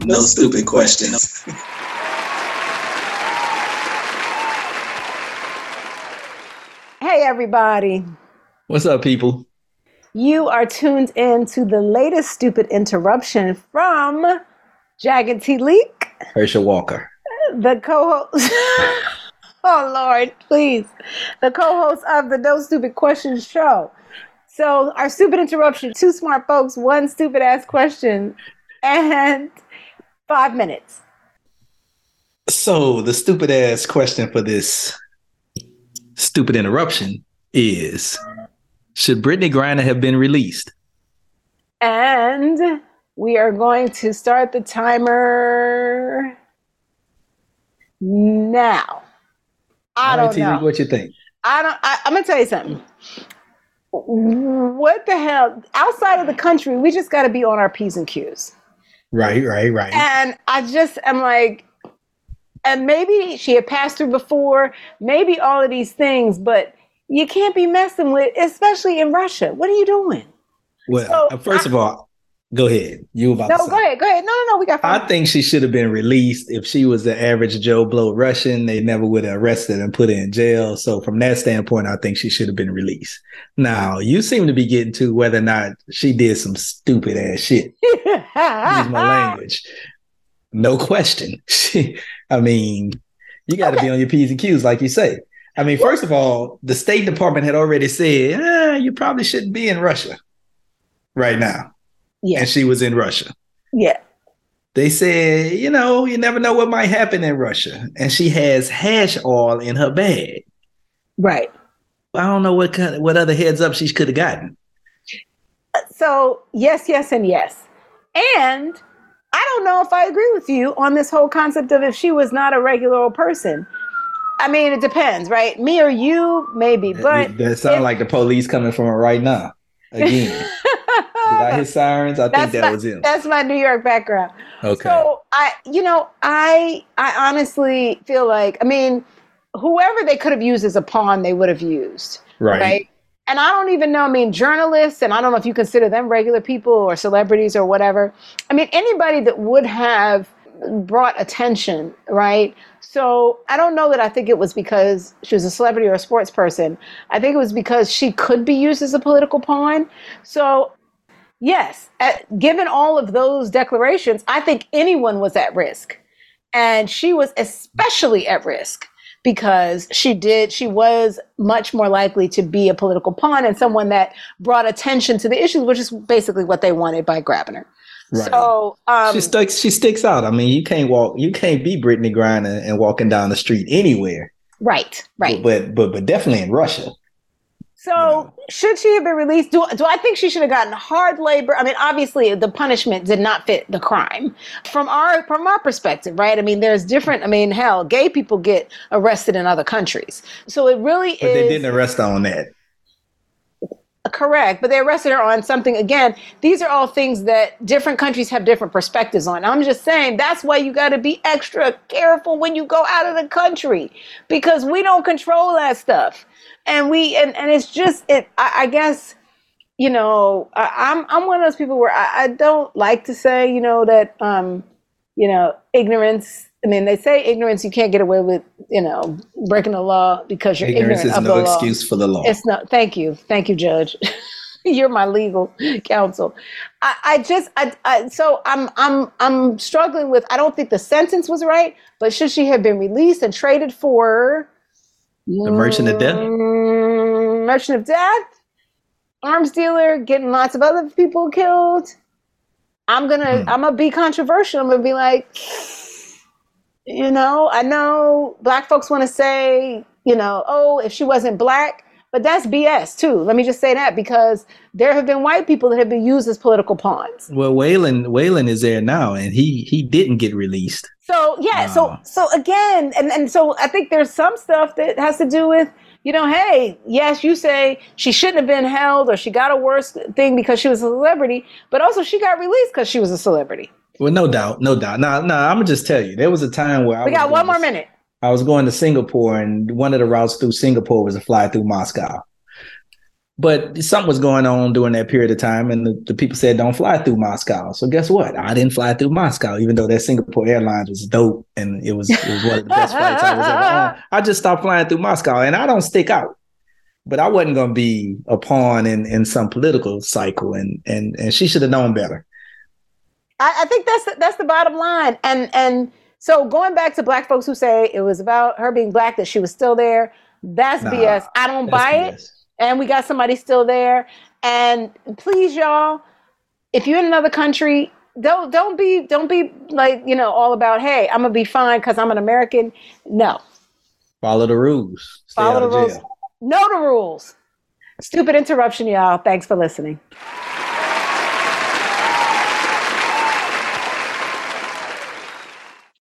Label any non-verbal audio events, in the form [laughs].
No stupid questions. Hey, everybody. What's up, people? You are tuned in to the latest stupid interruption from Jagged T Leak, Herschel Walker. the co host. [laughs] oh, Lord, please. The co host of the No Stupid Questions show. So, our stupid interruption two smart folks, one stupid ass question, and five minutes. So, the stupid ass question for this stupid interruption is Should Brittney Griner have been released? And we are going to start the timer now. I don't know. What you think? I don't. I, I'm gonna tell you something. What the hell? Outside of the country, we just got to be on our p's and q's. Right, right, right. And I just am like, and maybe she had passed through before, maybe all of these things, but you can't be messing with, especially in Russia. What are you doing? Well, so first I- of all, go ahead. You about No, to go ahead, go ahead. No, no, no. We got I think she should have been released if she was the average Joe Blow Russian. They never would have arrested and put her in jail. So from that standpoint, I think she should have been released. Now you seem to be getting to whether or not she did some stupid ass shit. Use my [laughs] language. No question. She, [laughs] I mean, you got to be on your P's and Q's, like you say. I mean, first of all, the State Department had already said, ah, you probably shouldn't be in Russia right now. Yeah, And she was in Russia yeah. they said, you know, you never know what might happen in Russia. And she has hash oil in her bag. Right. I don't know what kind what other heads up she could have gotten. Uh, so yes, yes, and yes. And I don't know if I agree with you on this whole concept of if she was not a regular old person. I mean, it depends, right? Me or you, maybe, but that sounds if- like the police coming from her right now. Again, [laughs] did I hear sirens? I think that my, was him. That's my New York background. Okay. So I, you know, I, I honestly feel like, I mean, whoever they could have used as a pawn, they would have used, right. right? And I don't even know. I mean, journalists, and I don't know if you consider them regular people or celebrities or whatever. I mean, anybody that would have brought attention, right? So I don't know that I think it was because she was a celebrity or a sports person. I think it was because she could be used as a political pawn. So Yes, at, given all of those declarations, I think anyone was at risk. And she was especially at risk because she did, she was much more likely to be a political pawn and someone that brought attention to the issues, which is basically what they wanted by grabbing her. Right. So, um, she sticks. She sticks out. I mean, you can't walk. You can't be Brittney Griner and walking down the street anywhere. right, right. But but but definitely in Russia. So should she have been released? Do, do I think she should have gotten hard labor? I mean, obviously the punishment did not fit the crime. From our from our perspective, right? I mean, there's different. I mean, hell, gay people get arrested in other countries, so it really But is they didn't arrest her on that. correct. But they arrested her on something. Again, these are all things that different countries have different perspectives on. I'm just saying that's why you got to be extra careful when you go out of the country because we don't control that stuff, and we and and it's just it. I, I guess you know, I, I'm I'm one of those people where I, I don't like to say, you know, that um, you know, ignorance. I mean, they say ignorance you can't get away with, you know, breaking the law because you're Ignorance ignorant is of no the law. excuse for the law. It's not. Thank you, thank you, Judge. [laughs] you're my legal counsel. I, I just, I, I, so I'm, I'm, I'm struggling with. I don't think the sentence was right, but should she have been released and traded for The Merchant of Death? Mm, Merchant of Death, arms dealer, getting lots of other people killed. I'm gonna, Hmm. I'm gonna be controversial. I'm gonna be like, you know, I know black folks want to say, you know, oh, if she wasn't black, but that's BS too. Let me just say that because there have been white people that have been used as political pawns. Well, Whelan Whelan is there now, and he he didn't get released. So yeah, so Wow. so again, and and so I think there's some stuff that has to do with you know, hey, yes, you say she shouldn't have been held or she got a worse thing because she was a celebrity, but also she got released because she was a celebrity. Well, no doubt, no doubt. Now, now I'm gonna just tell you, there was a time where I We was got one more minute. I was going to Singapore, and one of the routes through Singapore was to fly through Moscow. But something was going on during that period of time, and the, the people said don't fly through Moscow. So guess what? I didn't fly through Moscow, even though that Singapore Airlines was dope and it was it was one of the best flights I was ever on. [laughs] I just stopped flying through Moscow, and I don't stick out. But I wasn't going to be a pawn in in some political cycle, and and and she should have known better. I, I think that's the, that's the bottom line, and and so going back to black folks who say it was about her being black that she was still there, that's Nah, BS. I don't buy it. And we got somebody still there. And please, y'all, if you're in another country, don't don't be don't be like you know all about hey I'm gonna be fine because I'm an American. No, Follow the rules. Stay Follow out of the rules. know the rules. Stupid interruption, y'all. Thanks for listening.